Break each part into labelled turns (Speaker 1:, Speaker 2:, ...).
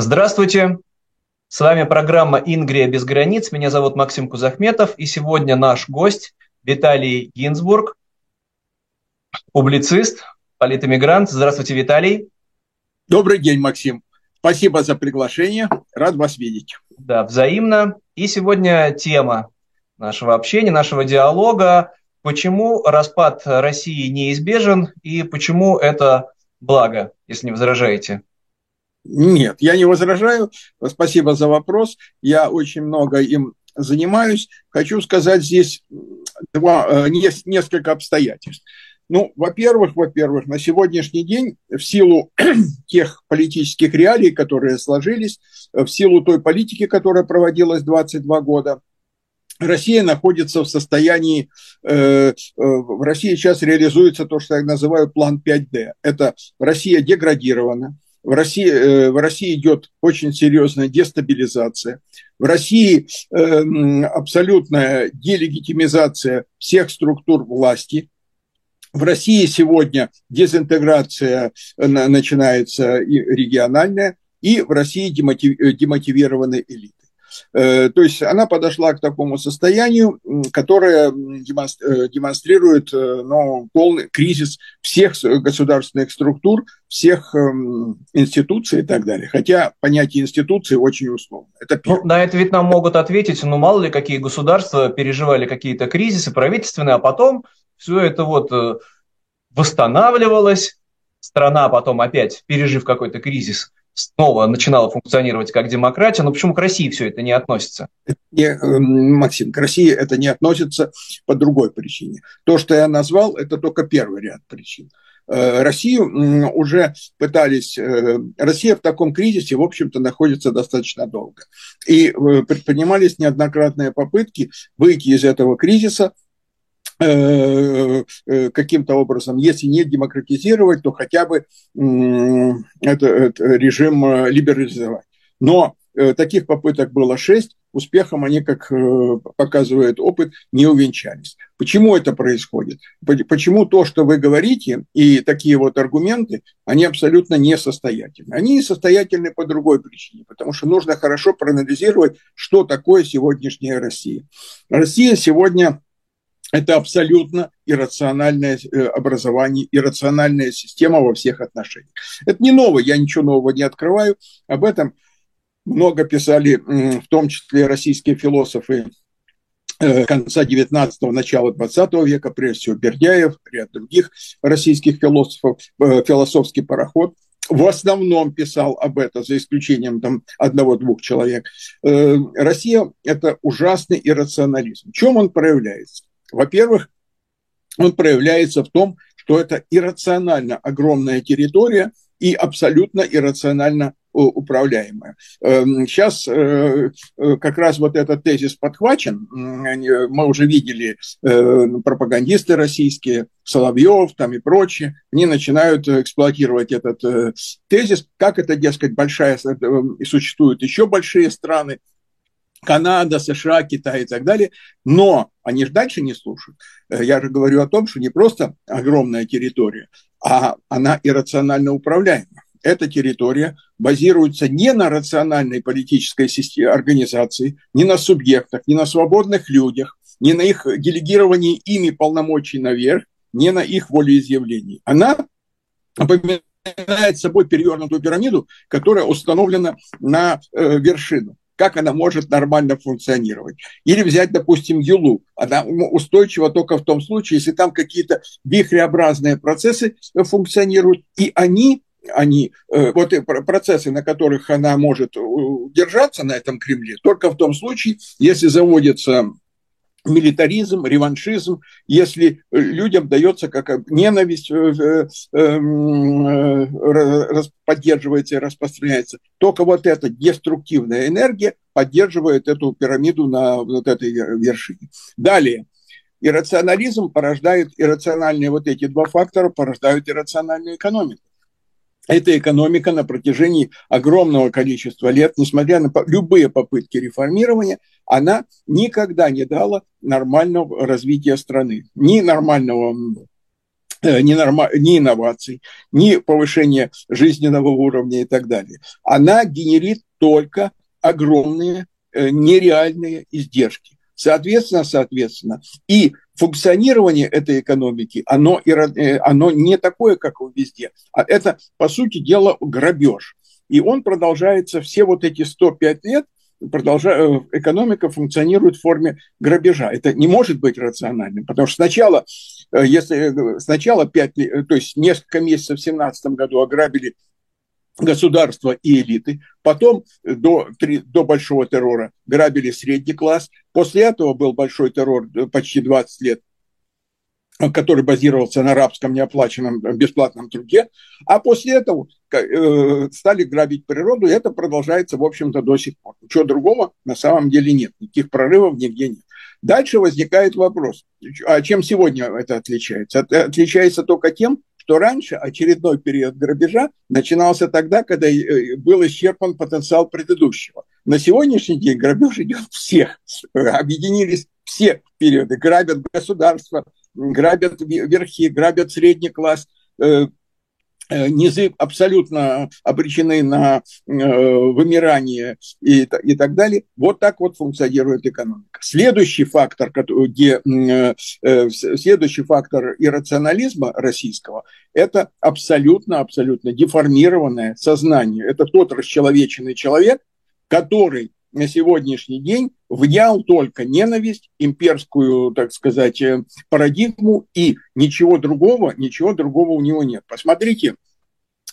Speaker 1: Здравствуйте! С вами программа «Ингрия без границ». Меня зовут Максим Кузахметов. И сегодня наш гость Виталий Гинзбург, публицист, политэмигрант. Здравствуйте, Виталий.
Speaker 2: Добрый день, Максим. Спасибо за приглашение. Рад вас видеть.
Speaker 1: Да, взаимно. И сегодня тема нашего общения, нашего диалога. Почему распад России неизбежен и почему это благо, если не возражаете?
Speaker 2: Нет, я не возражаю. Спасибо за вопрос. Я очень много им занимаюсь. Хочу сказать здесь два, э, несколько обстоятельств. Ну, во-первых, во-первых, на сегодняшний день в силу тех политических реалий, которые сложились, в силу той политики, которая проводилась 22 года, Россия находится в состоянии, э, э, в России сейчас реализуется то, что я называю план 5D. Это Россия деградирована, в России, э, в России идет очень серьезная дестабилизация. В России э, абсолютная делегитимизация всех структур власти. В России сегодня дезинтеграция э, начинается региональная, и в России демотивированы элиты. Э, то есть она подошла к такому состоянию, которое э, демонстрирует э, ну, полный кризис всех государственных структур, всех эм, институций и так далее. Хотя понятие институции очень условно.
Speaker 1: Это ну, на это ведь нам могут ответить, ну мало ли какие государства переживали какие-то кризисы правительственные, а потом все это вот восстанавливалось, страна потом опять, пережив какой-то кризис, снова начинала функционировать как демократия, но почему к России все это не относится?
Speaker 2: Не, эм, Максим, к России это не относится по другой причине. То, что я назвал, это только первый ряд причин. Э, Россию уже пытались, э, Россия в таком кризисе, в общем-то, находится достаточно долго. И э, предпринимались неоднократные попытки выйти из этого кризиса Э, э, каким-то образом, если не демократизировать, то хотя бы этот режим э, либерализовать. Но таких попыток было шесть, успехом они, как показывает опыт, не увенчались. Почему это происходит? Почему то, что вы говорите, и такие вот аргументы, они абсолютно несостоятельны? Они несостоятельны по другой причине, потому что нужно хорошо проанализировать, что такое сегодняшняя Россия. Россия сегодня это абсолютно иррациональное э, образование, иррациональная система во всех отношениях. Это не новое, я ничего нового не открываю. Об этом много писали, в том числе российские философы э, конца 19-го, начала 20 века, прежде всего Бердяев, ряд других российских философов, э, философский пароход в основном писал об этом, за исключением там одного-двух человек. Россия – это ужасный иррационализм. В чем он проявляется? Во-первых, он проявляется в том, что это иррационально огромная территория и абсолютно иррационально э, управляемая. Сейчас эм, э, э, как раз вот этот тезис подхвачен. Мы уже видели пропагандисты российские, Соловьев там и прочие, они начинают эксплуатировать этот тезис, как это, дескать, большая, существуют еще большие страны, Канада, США, Китай и так далее. Но они же дальше не слушают. Э, я же говорю о том, что не просто огромная территория, а она иррационально управляема. Эта территория базируется не на рациональной политической системе, организации, не на субъектах, не на свободных людях, не на их делегировании ими полномочий наверх, не на их волеизъявлении. Она напоминает собой перевернутую пирамиду, которая установлена на э, вершину как она может нормально функционировать. Или взять, допустим, Юлу. Она устойчива только в том случае, если там какие-то вихреобразные процессы функционируют, и они они, э, вот процессы, на которых она может держаться на этом Кремле, только в том случае, если заводится милитаризм, реваншизм, если людям дается как ненависть э, э, э, поддерживается и распространяется, только вот эта деструктивная энергия поддерживает эту пирамиду на вот этой вершине. Далее. Иррационализм порождает иррациональные вот эти два фактора, порождают иррациональную экономику эта экономика на протяжении огромного количества лет, несмотря на любые попытки реформирования, она никогда не дала нормального развития страны, ни нормального ни, норма, ни инноваций, ни повышения жизненного уровня и так далее. Она генерит только огромные нереальные издержки. Соответственно, соответственно, и функционирование этой экономики, оно, оно не такое, как везде, а это, по сути дела, грабеж. И он продолжается все вот эти 105 лет, продолжа... экономика функционирует в форме грабежа. Это не может быть рациональным, потому что сначала, если сначала 5, то есть несколько месяцев в 2017 году ограбили государства и элиты. Потом до, до большого террора грабили средний класс. После этого был большой террор э, почти 20 лет который базировался на рабском неоплаченном э, бесплатном труде, а после этого э, стали грабить природу, и это продолжается, в общем-то, до сих пор. Ничего другого на самом деле нет, никаких прорывов нигде нет. Дальше возникает вопрос, а чем сегодня это отличается? Отличается только тем, что раньше очередной период грабежа начинался тогда, когда э, был исчерпан потенциал предыдущего. На сегодняшний день грабеж идет всех. Объединились все периоды. Грабят государство, грабят верхи, грабят средний класс, э, низы абсолютно обречены на э, вымирание и, и так далее. Вот так вот функционирует экономика. Следующий фактор, где, э, следующий фактор иррационализма российского – это абсолютно-абсолютно деформированное сознание. Это тот расчеловеченный человек, который на сегодняшний день внял только ненависть, имперскую, так сказать, э, парадигму, и ничего другого, ничего другого у него нет. Посмотрите,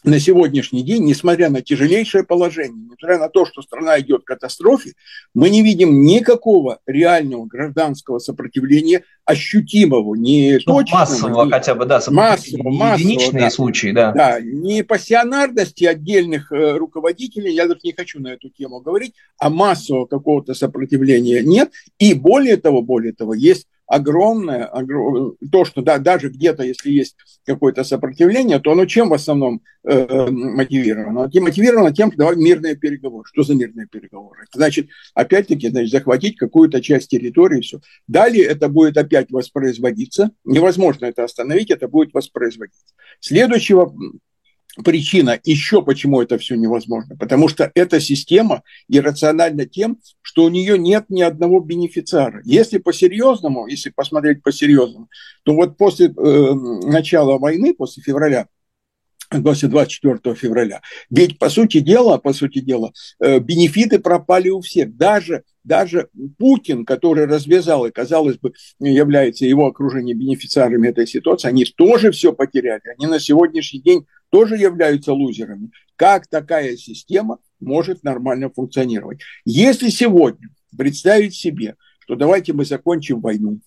Speaker 2: на сегодняшний день, несмотря на тяжелейшее положение, несмотря на то, что страна идет к катастрофе, мы не видим никакого реального гражданского сопротивления, ощутимого, не
Speaker 1: ну, точного. Массового не, хотя бы, да, массового, массового, единичные да, случаи, да.
Speaker 2: Да, не пассионарности отдельных э, руководителей, я даже не хочу на эту тему говорить, а массового какого-то сопротивления нет. И более того, более того, есть огромное, огромное то, что да, даже где-то, если есть какое-то сопротивление, то оно чем в основном э, мотивировано? Оно мотивировано тем, что давай мирные переговоры. Что за мирные переговоры? Значит, опять-таки, значит, захватить какую-то часть территории, все. Далее это будет опять воспроизводиться. Невозможно это остановить, это будет воспроизводиться. Следующего причина еще, почему это все невозможно. Потому что эта система иррациональна тем, что у нее нет ни одного бенефициара. Если по-серьезному, если посмотреть по-серьезному, то вот после э, начала войны, после февраля, после 24 февраля. Ведь, по сути дела, по сути дела, э, бенефиты пропали у всех. Даже, даже Путин, который развязал и, казалось бы, является его окружение бенефициарами этой ситуации, они тоже все потеряли. Они на сегодняшний день тоже являются лузерами. Как такая система может нормально функционировать? Если сегодня представить себе, что давайте мы закончим войну,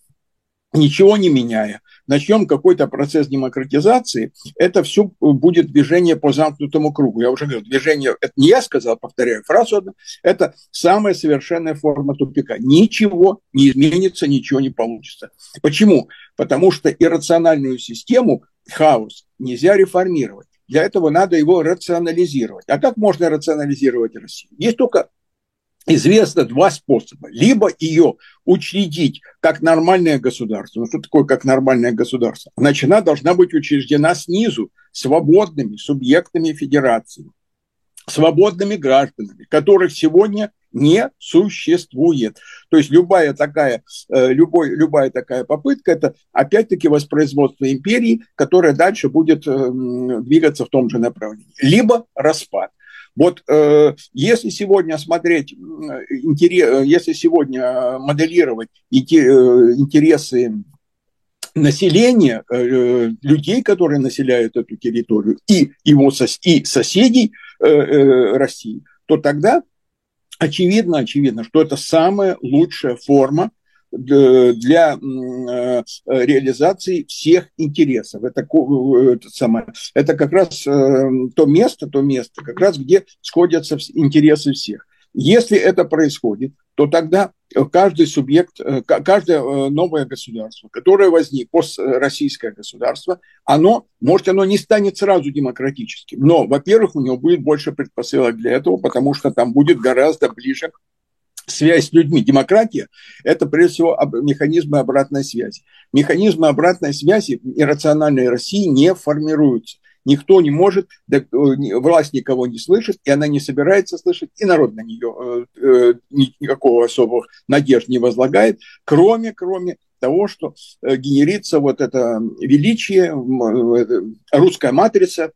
Speaker 2: ничего не меняя, начнем какой-то процесс демократизации, это все будет движение по замкнутому кругу. Я уже говорил, движение, это не я сказал, повторяю фразу одну, это самая совершенная форма тупика. Ничего не изменится, ничего не получится. Почему? Потому что иррациональную систему, хаос, нельзя реформировать. Для этого надо его рационализировать. А как можно рационализировать Россию? Есть только известно два способа. Либо ее учредить как нормальное государство. Ну, что такое как нормальное государство? Значит, она должна быть учреждена снизу свободными субъектами федерации, свободными гражданами, которых сегодня не существует. То есть любая такая, э, любой, любая такая попытка – это опять-таки воспроизводство империи, которая дальше будет э, двигаться в том же направлении. Либо распад. Вот э, если сегодня смотреть, интерес, если сегодня моделировать интересы населения, людей, которые населяют эту территорию, и его и соседей России, то тогда очевидно, очевидно, что это самая лучшая форма для э, реализации всех интересов. Это, это, самое, это как раз э, то место, то место, как раз где сходятся интересы всех. Если это происходит, то тогда каждый субъект, э, каждое э, новое государство, которое возникло, построссийское государство, оно, может, оно не станет сразу демократическим, но, во-первых, у него будет больше предпосылок для этого, потому что там будет гораздо ближе связь с людьми. Демократия – это, прежде всего, механизмы обратной связи. Механизмы обратной связи иррациональной России не формируются. Никто не может, э, власть никого не слышит, и она не собирается слышать, и народ на нее э, э, никакого особых надежд не возлагает, кроме, кроме того, что генерится вот это величие, русская матрица,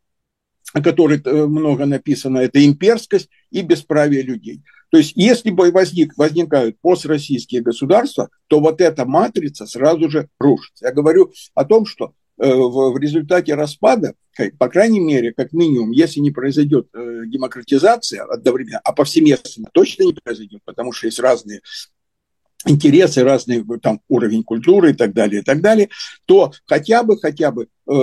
Speaker 2: о которой много написано, это имперскость и бесправие людей. То есть, если бы возник, возникают построссийские государства, то вот эта матрица сразу же рушится. Я говорю о том, что Э, в результате распада, по крайней мере, как минимум, если не произойдет э, демократизация одновременно, а повсеместно точно не произойдет, потому что есть разные интересы, разный там уровень культуры и так далее, и так далее, то хотя бы, хотя бы э,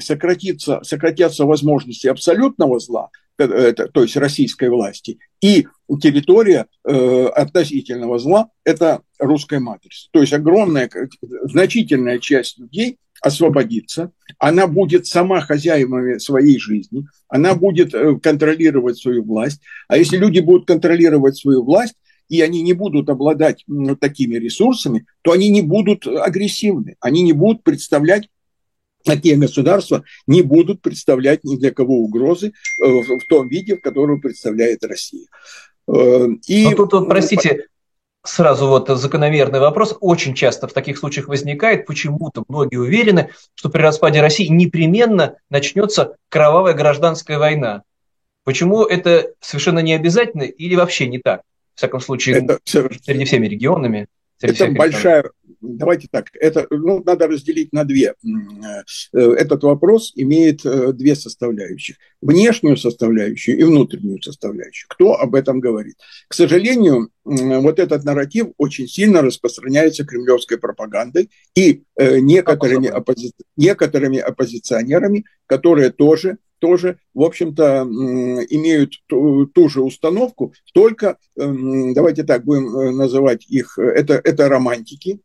Speaker 2: сократится, сократятся возможности абсолютного зла, это, то есть российской власти, и территория э, относительного зла – это русская матрица. То есть огромная, значительная часть людей освободиться, она будет сама хозяевами своей жизни, она будет э, контролировать свою власть. А если люди будут контролировать свою власть, и они не будут обладать ну, такими ресурсами, то они не будут агрессивны, они не будут представлять такие государства не будут представлять ни для кого угрозы э, в том виде, в котором представляет Россия.
Speaker 1: Э, и... Ну, тут, простите, Сразу вот закономерный вопрос. Очень часто в таких случаях возникает, почему-то многие уверены, что при распаде России непременно начнется кровавая гражданская война. Почему это совершенно не обязательно или вообще не так? В всяком случае, это среди всеми регионами.
Speaker 2: Среди это большая, давайте так, это ну, надо разделить на две. Э, этот вопрос имеет э, две составляющих. Внешнюю составляющую и внутреннюю составляющую. Кто об этом говорит? К сожалению, вот этот нарратив очень сильно распространяется кремлевской пропагандой и э, некоторыми, оппози... некоторыми оппозиционерами, которые тоже тоже, в общем-то, имеют ту, ту же установку, только, давайте так будем называть их, это, это романтики,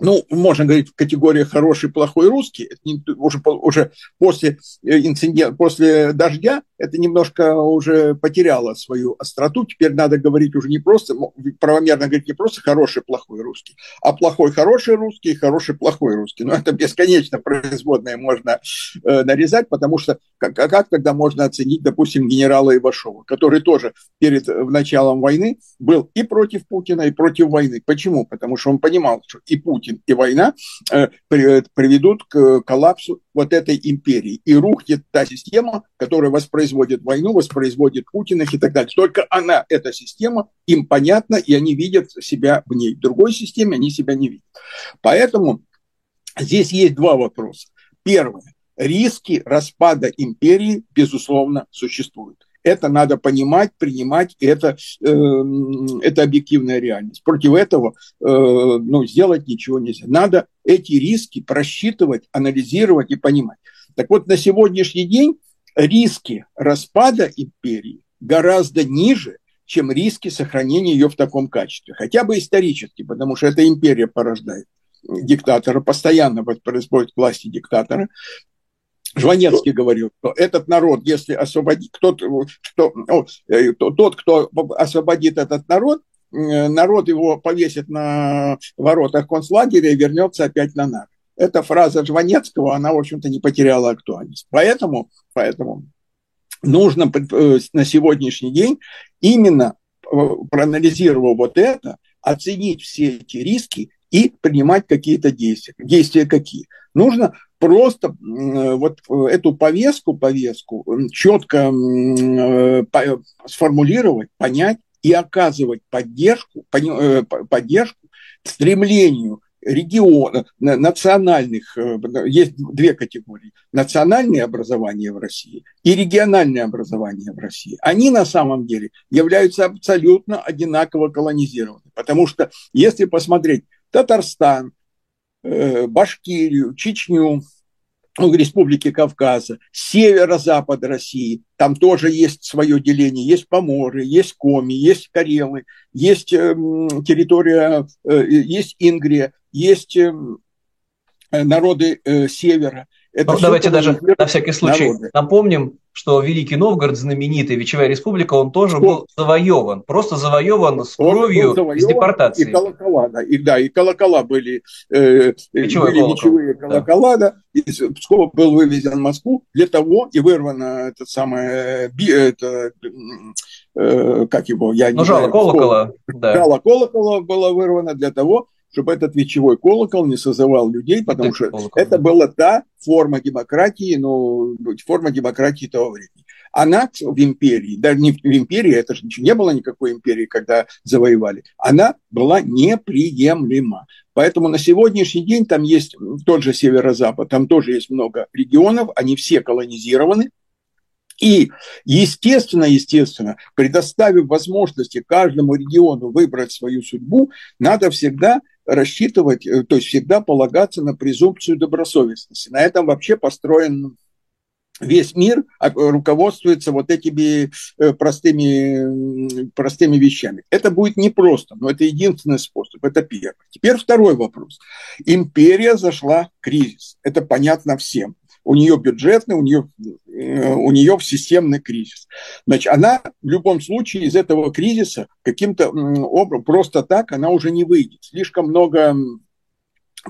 Speaker 2: ну, можно говорить в категориях хороший, плохой, русский. Это не, уже, уже после э, инцидента, после дождя это немножко уже потеряло свою остроту. Теперь надо говорить уже не просто, правомерно говорить не просто хороший, плохой русский, а плохой, хороший русский хороший, плохой русский. Но это бесконечно производное можно э, нарезать, потому что как, как тогда можно оценить, допустим, генерала Ивашова, который тоже перед э, началом войны был и против Путина, и против войны. Почему? Потому что он понимал, что и Путин, и война э, приведут к коллапсу вот этой империи. И рухнет та система, которая воспроизводит войну, воспроизводит Путиных и так далее. Только она, эта система, им понятна, и они видят себя в ней. В другой системе они себя не видят. Поэтому здесь есть два вопроса. Первое. Риски распада империи, безусловно, существуют. Это надо понимать, принимать, это, э, это объективная реальность. Против этого э, ну, сделать ничего нельзя. Надо эти риски просчитывать, анализировать и понимать. Так вот, на сегодняшний день риски распада империи гораздо ниже, чем риски сохранения ее в таком качестве. Хотя бы исторически, потому что эта империя порождает диктатора, постоянно происходит к власти диктатора. Жванецкий говорил, что этот народ, если освободить, тот, кто, э, тот, кто освободит этот народ, э, народ его повесит на воротах концлагеря и вернется опять на нар. Эта фраза Жванецкого, она, в общем-то, не потеряла актуальность. Поэтому, поэтому нужно э, на сегодняшний день именно проанализировав вот это, оценить все эти риски и принимать какие-то действия. Действия какие? Нужно просто вот э, эту повестку, повестку четко э, сформулировать, понять и оказывать поддержку, э, поддержку стремлению региона, национальных, есть две категории, национальное образование в России и региональное образование в России. Они на самом деле являются абсолютно одинаково колонизированы, потому что если посмотреть Татарстан, Э, Башкирию, Чечню, ну, Республики Кавказа, северо-запад России, там тоже есть свое деление, есть поморы, есть коми, есть карелы, есть э, территория, э, есть Ингрия, есть э, народы э, севера.
Speaker 1: Это ну, давайте даже на всякий случай народы. напомним, что Великий Новгород, знаменитый Вечевая Республика, он тоже что? был завоеван, просто завоеван с кровью завоеван, из депортации.
Speaker 2: И колокола, да, и, да, и колокола были, э, Вечевой были колокол. вечевые колокола, да. да. Из Пскова был вывезен в Москву для того, и вырвано это самое, это, э, как его, я
Speaker 1: не ну, знаю. колокола.
Speaker 2: Да. Жало колокола было вырвано для того, чтобы этот вечевой колокол не созывал людей, потому что колокол, это была та форма демократии, ну, форма демократии того времени. Она в империи, даже не в империи, это же ничего не было никакой империи, когда завоевали, она была неприемлема. Поэтому на сегодняшний день там есть тот же северо-запад, там тоже есть много регионов, они все колонизированы, и, естественно, естественно, предоставив возможности каждому региону выбрать свою судьбу, надо всегда рассчитывать, э, то есть всегда полагаться на презумпцию добросовестности. На этом вообще построен весь мир а, руководствуется вот этими э, простыми, простыми вещами. Это будет непросто, но это единственный способ. Это первое. Теперь второй вопрос. Империя зашла в кризис. Это понятно всем у нее бюджетный, у нее, э, у нее системный кризис. Значит, она в любом случае из этого кризиса каким-то образом, просто так она уже не выйдет. Слишком много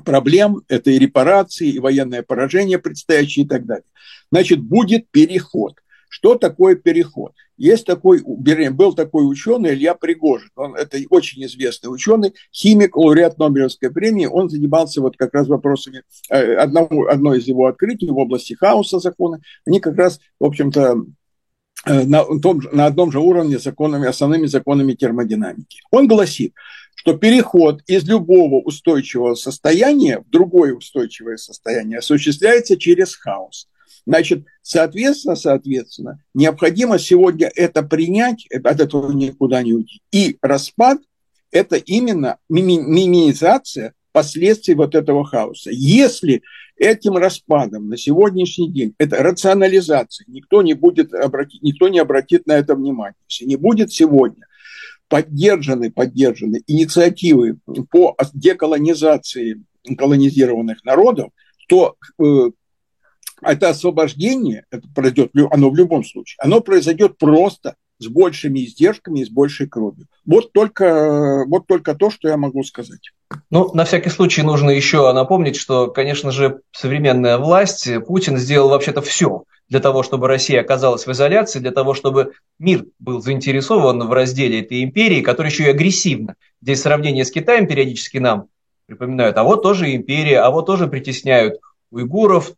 Speaker 2: проблем, это и репарации, и военное поражение предстоящее и так далее. Значит, будет переход – что такое переход? Есть такой, был такой ученый Илья Пригожин, он, это очень известный ученый, химик, лауреат Нобелевской премии, он занимался вот как раз вопросами, э, одного, одно из его открытий в области хаоса закона, они как раз, в общем-то, э, на, том, на одном же уровне законами, основными законами термодинамики. Он гласит, что переход из любого устойчивого состояния в другое устойчивое состояние осуществляется через хаос. Значит, соответственно, соответственно, необходимо сегодня это принять, от этого никуда не уйти. И распад – это именно минимизация последствий вот этого хаоса. Если этим распадом на сегодняшний день, это рационализация, никто не будет обратить, никто не обратит на это внимание. Если не будет сегодня поддержаны, поддержаны инициативы по деколонизации колонизированных народов, то э, это освобождение, это пройдет, оно в любом случае, оно произойдет просто с большими издержками и с большей кровью. Вот только, вот только то, что я могу сказать.
Speaker 1: Ну, на всякий случай нужно еще напомнить, что, конечно же, современная власть, Путин сделал вообще-то все для того, чтобы Россия оказалась в изоляции, для того, чтобы мир был заинтересован в разделе этой империи, которая еще и агрессивна. Здесь сравнение с Китаем периодически нам припоминают, а вот тоже империя, а вот тоже притесняют уйгуров,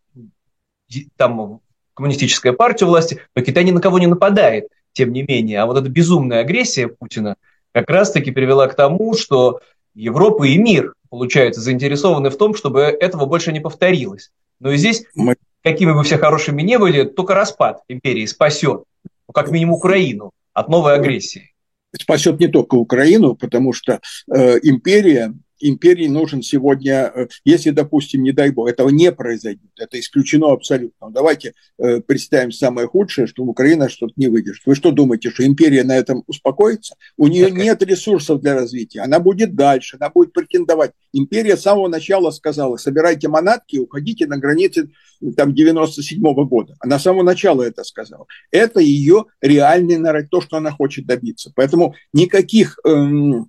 Speaker 1: там коммунистическая партия власти, но Китай ни на кого не нападает, тем не менее. А вот эта безумная агрессия Путина как раз-таки привела к тому, что Европа и мир, получается, заинтересованы в том, чтобы этого больше не повторилось. Но и здесь, Мы... какими бы все хорошими не были, только распад империи спасет, ну, как минимум Украину от новой агрессии.
Speaker 2: Спасет не только Украину, потому что э, империя империи нужен сегодня, э, если, допустим, не дай бог, этого не произойдет, это исключено абсолютно. Давайте э, представим самое худшее, что Украина что-то не выдержит. Вы что думаете, что империя на этом успокоится? У нее нет ресурсов для развития, она будет дальше, она будет претендовать. Империя с самого начала сказала, собирайте манатки и уходите на границы там 97 -го года. Она с самого начала это сказала. Это ее реальный народ, то, что она хочет добиться. Поэтому никаких эм,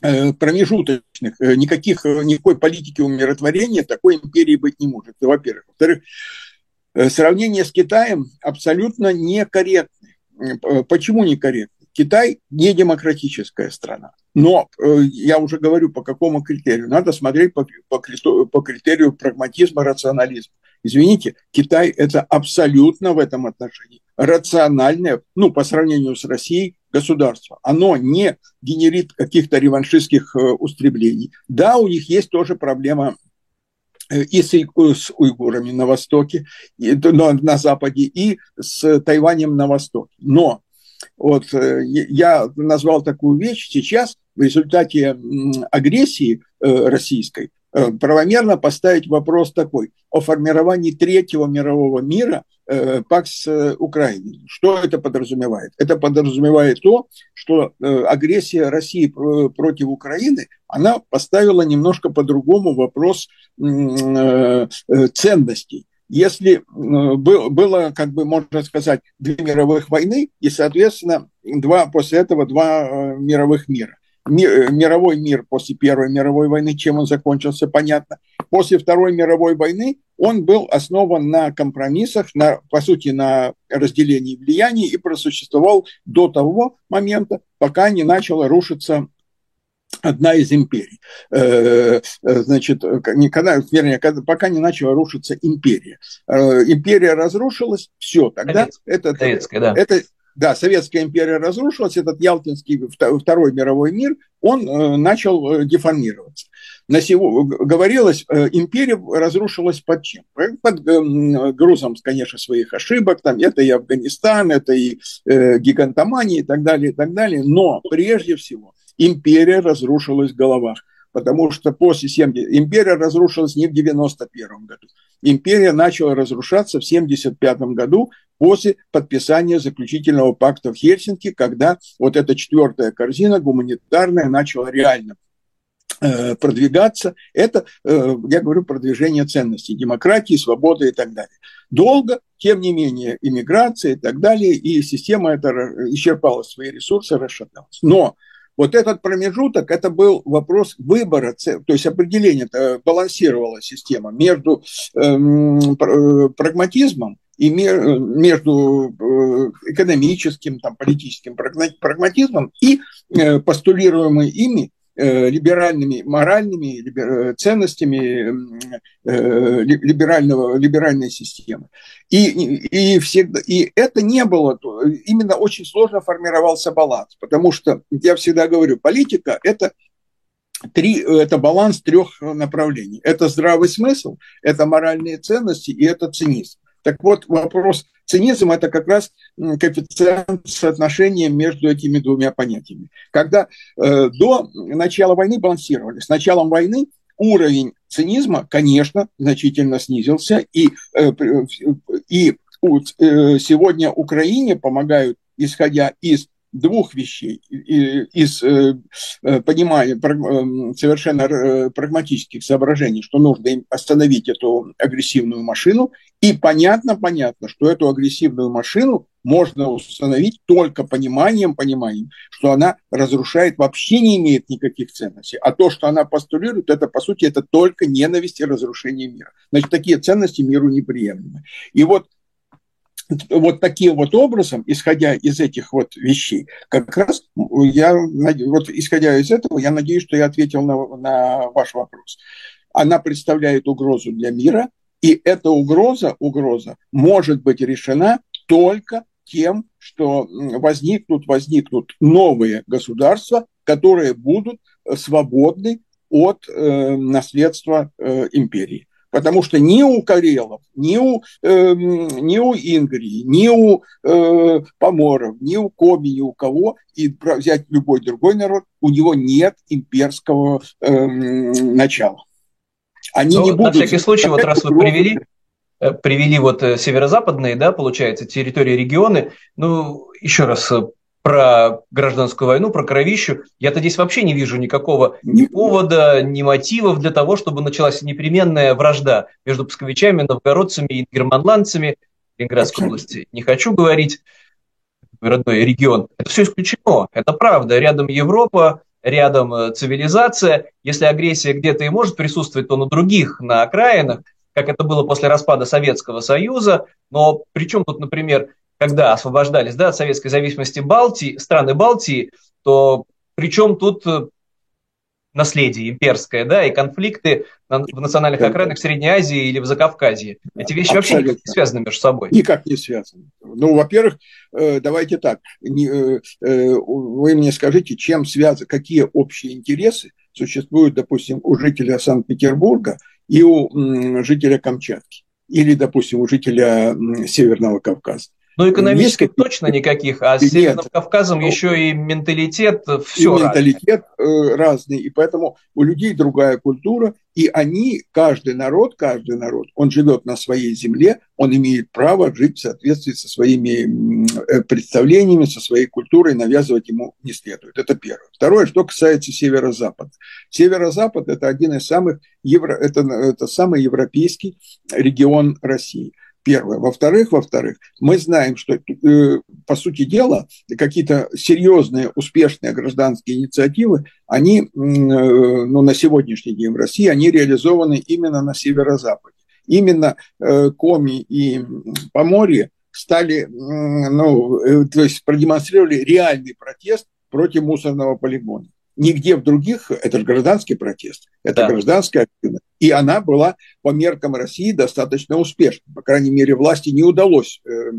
Speaker 2: промежуточных, э, никаких, э, никакой политики умиротворения такой империи быть не может, во-первых. Во-вторых, сравнение с Китаем абсолютно некорректно. Почему некорректно? Китай не демократическая страна. Но я уже говорю, по какому критерию. Надо смотреть по, по, по критерию прагматизма, рационализма. Извините, Китай – это абсолютно в этом отношении рациональное, ну, по сравнению с Россией, государство. Оно не генерит каких-то реваншистских э, устремлений. Да, у них есть тоже проблема э, и с, уйгурами на востоке, и, но, на западе, и с Тайванем на востоке. Но вот э, я назвал такую вещь сейчас в результате агрессии российской Э, правомерно поставить вопрос такой о формировании третьего мирового мира э, ПАКС э, Украины. Что это подразумевает? Это подразумевает то, что агрессия России против Украины, она поставила немножко по-другому вопрос ценностей. если было, как бы можно сказать, две мировых войны и, соответственно, два, после этого два мировых мира. Мировой мир после Первой мировой войны, чем он закончился, понятно. После Второй мировой войны он был основан на компромиссах, на, по сути, на разделении влияний и просуществовал до того момента, пока не начала рушиться одна из империй. Э, э, значит, никогда, вернее, пока не начала рушиться империя. Э, империя разрушилась, все, тогда это, Советская, да. это да, Советская империя разрушилась, этот Ялтинский Второй мировой мир, он начал деформироваться. На сего, говорилось, империя разрушилась под чем? Под грузом, конечно, своих ошибок, там, это и Афганистан, это и гигантомания и так далее, и так далее, но прежде всего империя разрушилась в головах. Потому что после 70... Империя разрушилась не в 91 году. Империя начала разрушаться в 75 году после подписания заключительного пакта в Хельсинки, когда вот эта четвертая корзина гуманитарная начала реально э, продвигаться. Это, э, я говорю, продвижение ценностей, демократии, свободы и так далее. Долго, тем не менее, иммиграция и так далее, и система эта исчерпала свои ресурсы, расшаталась. Но вот этот промежуток, это был вопрос выбора, то есть определение, балансировала система между эм, э, прагматизмом и между э, экономическим, там, политическим прагматизмом и э, постулируемой ими Э, либеральными моральными либер, ценностями э, либерального, либеральной системы. И, и, всегда, и это не было, именно очень сложно формировался баланс, потому что, я всегда говорю, политика – это три, это баланс трех направлений. Это здравый смысл, это моральные ценности и это цинизм. Так вот, вопрос цинизм – это как раз коэффициент соотношения между этими двумя понятиями. Когда э, до начала войны балансировали. С началом войны уровень цинизма, конечно, значительно снизился, и, э, и э, сегодня Украине помогают, исходя из двух вещей из э, э, понимания э, совершенно прагматических соображений, что нужно остановить эту агрессивную машину, и понятно, понятно, что эту агрессивную машину можно установить только пониманием, пониманием, что она разрушает, вообще не имеет никаких ценностей. А то, что она постулирует, это, по сути, это только ненависть и разрушение мира. Значит, такие ценности миру неприемлемы. И вот вот таким вот образом, исходя из этих вот вещей, как раз я, вот исходя из этого, я надеюсь, что я ответил на, на ваш вопрос. Она представляет угрозу для мира, и эта угроза, угроза может быть решена только тем, что возникнут, возникнут новые государства, которые будут свободны от э, наследства э, империи. Потому что ни у карелов, ни у, э, ни у Ингрии, ни у э, поморов, ни у коми, ни у кого, и взять любой другой народ, у него нет имперского э, начала.
Speaker 1: Они ну, не будут... На всякий случай, вот раз вы привели, э, привели вот э, северо-западные, да, получается, территории, регионы, ну, еще раз, э, про гражданскую войну, про кровищу, я-то здесь вообще не вижу никакого ни повода, ни мотивов для того, чтобы началась непременная вражда между псковичами, новгородцами и германландцами Ленинградской области. Не хочу говорить родной регион. Это все исключено. Это правда. Рядом Европа, рядом э, цивилизация. Если агрессия где-то и может присутствовать, то на других, на окраинах, как это было после распада Советского Союза. Но причем тут, например, когда освобождались да, от советской зависимости Балтии, страны Балтии, то причем тут э, наследие имперское, да, и конфликты в национальных окраинах Средней Азии или в Закавказье. Эти вещи Абсолютно. вообще не связаны между собой.
Speaker 2: Никак не связаны. Ну, во-первых, э, давайте так, э, вы мне скажите, чем связаны, какие общие интересы существуют, допустим, у жителя Санкт-Петербурга и у жителя Камчатки, или, допустим, у жителя Северного Кавказа.
Speaker 1: Ну, экономически есть... точно никаких, а с Северным Кавказом ну, еще и менталитет, все
Speaker 2: и менталитет разный. разный, и поэтому у людей другая культура, и они, каждый народ, каждый народ, он живет на своей земле, он имеет право жить в соответствии со своими э, представлениями, со своей культурой, навязывать ему не следует. Это первое. Второе, что касается северо-запада. Северо-запад – это один из самых, евро, это, это самый европейский регион России. Первое. Во-вторых, во-вторых, мы знаем, что, э, по сути дела, какие-то серьезные, успешные гражданские инициативы, они э, ну, на сегодняшний день в России, они реализованы именно на северо-западе. Именно э, Коми и Поморье стали, ну, то есть продемонстрировали реальный протест против мусорного полигона. Нигде в других, это же гражданский протест, это да. гражданская. И она была по меркам России достаточно успешной. По крайней мере, власти не удалось, э,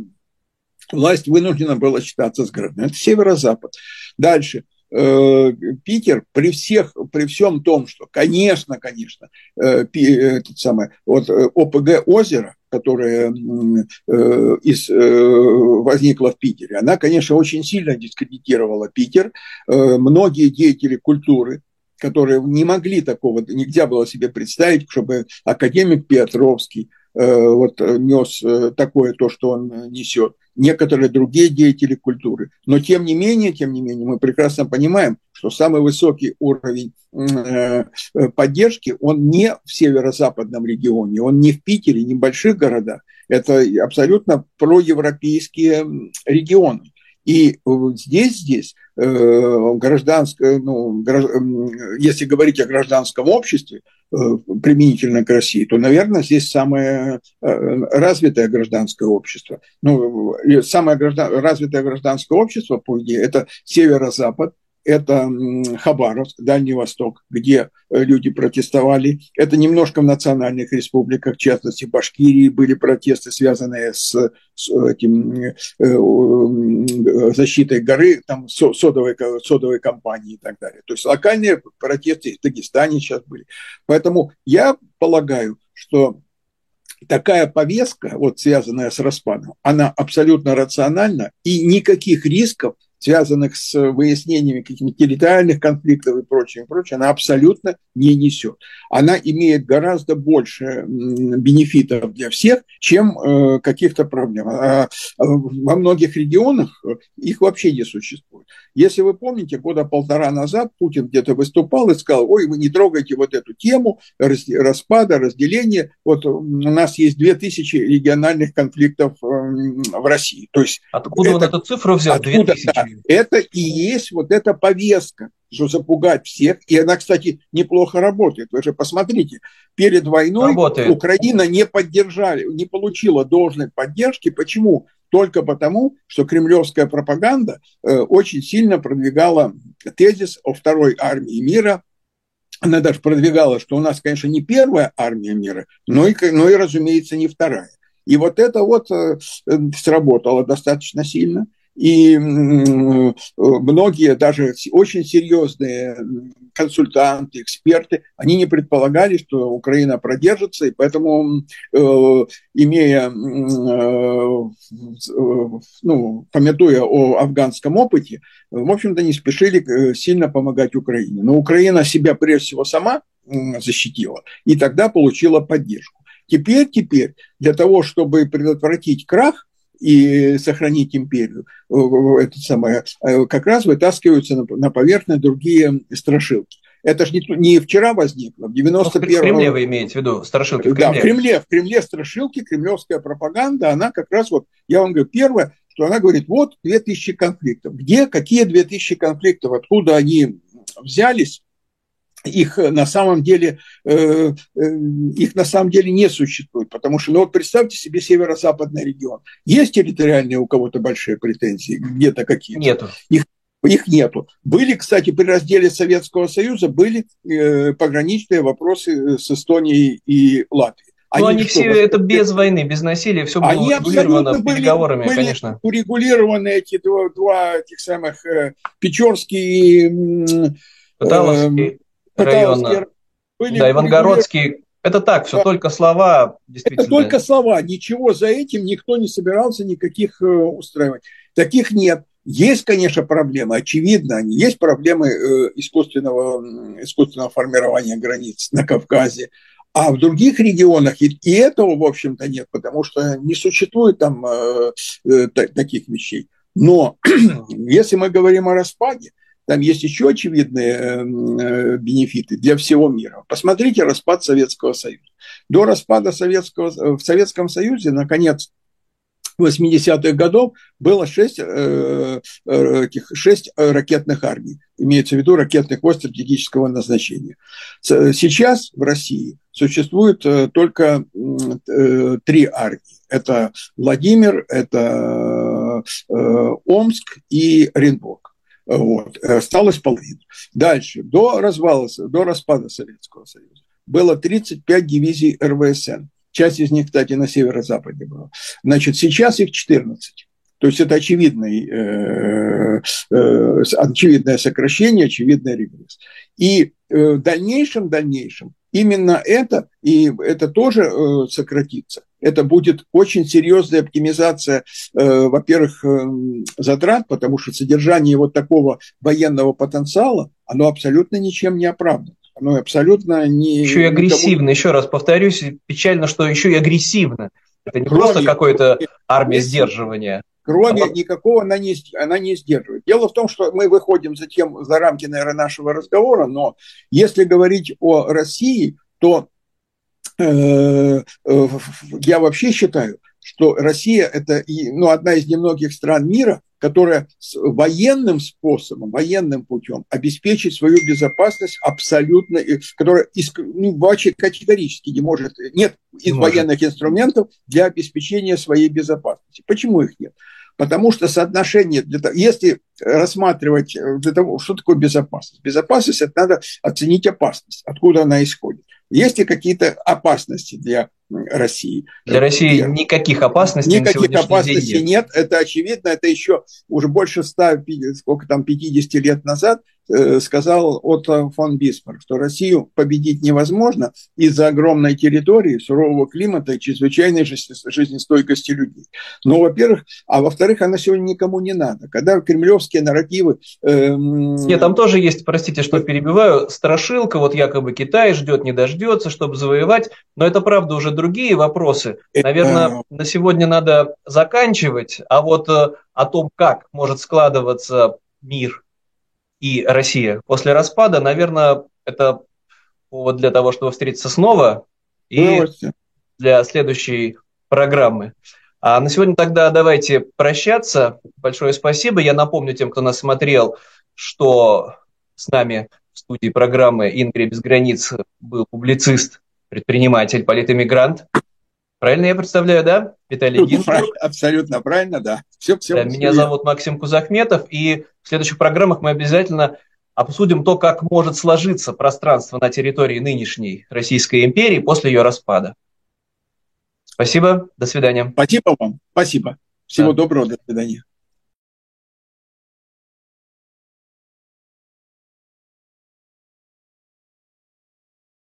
Speaker 2: власть вынуждена была считаться с городом. Это северо-запад. Дальше. Э, Питер при всех, при всем том, что, конечно, конечно, э, этот самый, вот ОПГ озеро, которая из, возникла в Питере, она, конечно, очень сильно дискредитировала Питер. Многие деятели культуры, которые не могли такого, нельзя было себе представить, чтобы академик Петровский вот нес такое то, что он несет некоторые другие деятели культуры. Но тем не менее, тем не менее, мы прекрасно понимаем, что самый высокий уровень э, поддержки, он не в северо-западном регионе, он не в Питере, не в больших городах. Это абсолютно проевропейские регионы. И здесь, здесь э, гражданское, ну, если говорить о гражданском обществе, э, применительно к России, то, наверное, здесь самое э, развитое гражданское общество. Ну, самое граждан, развитое гражданское общество, по идее, это северо-запад, это Хабаровск, Дальний Восток, где э, люди протестовали. Это немножко в национальных республиках, в частности, в Башкирии были протесты, связанные с, с этим, э, э, защитой горы, там, содовой, содовой компании и так далее. То есть локальные протесты в Дагестане сейчас были. Поэтому я полагаю, что такая повестка, вот связанная с распадом, она абсолютно рациональна, и никаких рисков связанных с выяснениями каких-то территориальных конфликтов и прочее, и прочее, она абсолютно не несет. Она имеет гораздо больше бенефитов для всех, чем э, каких-то проблем. А, а во многих регионах их вообще не существует. Если вы помните, года полтора назад Путин где-то выступал и сказал, ой, вы не трогайте вот эту тему распада, разделения. Вот у нас есть две тысячи региональных конфликтов в России. То есть
Speaker 1: Откуда это, он эту цифру взял? Откуда,
Speaker 2: да, это и есть вот эта повестка, что запугать всех. И она, кстати, неплохо работает. Вы же посмотрите, перед войной работает. Украина не поддержали, не получила должной поддержки. Почему? Только потому, что кремлевская пропаганда э, очень сильно продвигала тезис о второй армии мира, она даже продвигала, что у нас, конечно, не первая армия мира, но и, но и разумеется, не вторая. И вот это вот э, сработало достаточно сильно. И многие, даже очень серьезные консультанты, эксперты, они не предполагали, что Украина продержится, и поэтому, э, имея, э, ну, пометуя о афганском опыте, в общем-то, не спешили э, сильно помогать Украине. Но Украина себя прежде всего сама защитила, и тогда получила поддержку. Теперь, теперь, для того, чтобы предотвратить крах, и сохранить империю, это самое, э, как раз вытаскиваются на поверхность другие страшилки. Это же не, не вчера возникло, в 91 ну, В
Speaker 1: Кремле вы имеете в виду, страшилки в
Speaker 2: Кремле? Да, в Кремле, в Кремле страшилки, кремлевская пропаганда, она как раз вот, я вам говорю, первое, что она говорит, вот 2000 конфликтов. Где, какие 2000 конфликтов, откуда они взялись? Их на самом деле э, э, их на самом деле не существует, потому что, ну вот представьте себе северо-западный регион. Есть территориальные у кого-то большие претензии, где-то какие-то?
Speaker 1: Нету.
Speaker 2: Их их нету. Были, кстати, при разделе Советского Союза были э, пограничные вопросы с Эстонией и Латвией.
Speaker 1: Ну, они, они все это без войны, без насилия, все было они урегулировано были, переговорами, были конечно.
Speaker 2: Урегулированы эти два, два этих самых э, Печорский и.
Speaker 1: Э, района. Были да, Ивангородский, Это так, все только слова.
Speaker 2: Это только слова. Ничего за этим никто не собирался никаких э, устраивать. Таких нет. Есть, конечно, проблемы, очевидно, они есть проблемы э, искусственного, искусственного формирования границ на Кавказе, а в других регионах и, и этого, в общем-то, нет, потому что не существует там э, э, таких вещей. Но если мы говорим о распаде, там есть еще очевидные э, э, бенефиты для всего мира. Посмотрите распад Советского Союза. До распада Советского, в Советском Союзе, наконец, 80-х годов было 6, э, э, 6 ракетных армий, имеется в виду ракетных войск стратегического назначения. Сейчас в России существует э, только э, три армии. Это Владимир, это э, Омск и Оренбург. Вот. Осталось половина. Дальше. До развала, до распада Советского Союза было 35 дивизий РВСН. Часть из них, кстати, на северо-западе была. Значит, сейчас их 14. То есть это очевидный, э, э, очевидное сокращение, очевидный регресс. И э, в дальнейшем, дальнейшем именно это, и это тоже э, сократится. Это будет очень серьезная оптимизация, э, во-первых, э, затрат, потому что содержание вот такого военного потенциала, оно абсолютно ничем не оправдано оно абсолютно не...
Speaker 1: Еще и агрессивно, никому... еще раз повторюсь, печально, что еще и агрессивно. Это не кроме, просто какая-то армия сдерживания.
Speaker 2: Кроме а... никакого она не, она не сдерживает. Дело в том, что мы выходим за, тем, за рамки, наверное, нашего разговора, но если говорить о России, то я вообще считаю, что Россия это ну, одна из немногих стран мира, которая с военным способом, военным путем обеспечить свою безопасность абсолютно, которая ну, вообще категорически не может, нет из военных инструментов для обеспечения своей безопасности. Почему их нет? Потому что соотношение, для того, если рассматривать э, для того, что такое безопасность. Безопасность – это надо оценить опасность, откуда она исходит. Есть ли какие-то опасности для России.
Speaker 1: Для России Первое. никаких опасностей
Speaker 2: Никаких опасностей нет. нет. Это очевидно. Это еще уже больше 100, сколько там, 50 лет назад сказал Отто фон Бисмарк, что Россию победить невозможно из-за огромной территории, сурового климата и чрезвычайной жизнестойкости людей. Но, во-первых, а во-вторых, она сегодня никому не надо. Когда кремлевские нарративы...
Speaker 1: Эм... Нет, там тоже есть, простите, что перебиваю, страшилка, вот якобы Китай ждет, не дождется, чтобы завоевать, но это, правда, уже другие вопросы. Наверное, это... на сегодня надо заканчивать, а вот э, о том, как может складываться мир и Россия после распада, наверное, это повод для того, чтобы встретиться снова и для следующей программы. А на сегодня тогда давайте прощаться. Большое спасибо. Я напомню тем, кто нас смотрел, что с нами в студии программы «Ингрия без границ» был публицист, предприниматель, политэмигрант Правильно я представляю, да?
Speaker 2: Виталий Гинзбург. Абсолютно правильно, да.
Speaker 1: Все, все, да, меня зовут Максим Кузахметов, и в следующих программах мы обязательно обсудим то, как может сложиться пространство на территории нынешней Российской империи после ее распада. Спасибо, до свидания.
Speaker 2: Спасибо вам, спасибо. Всего да. доброго, до свидания.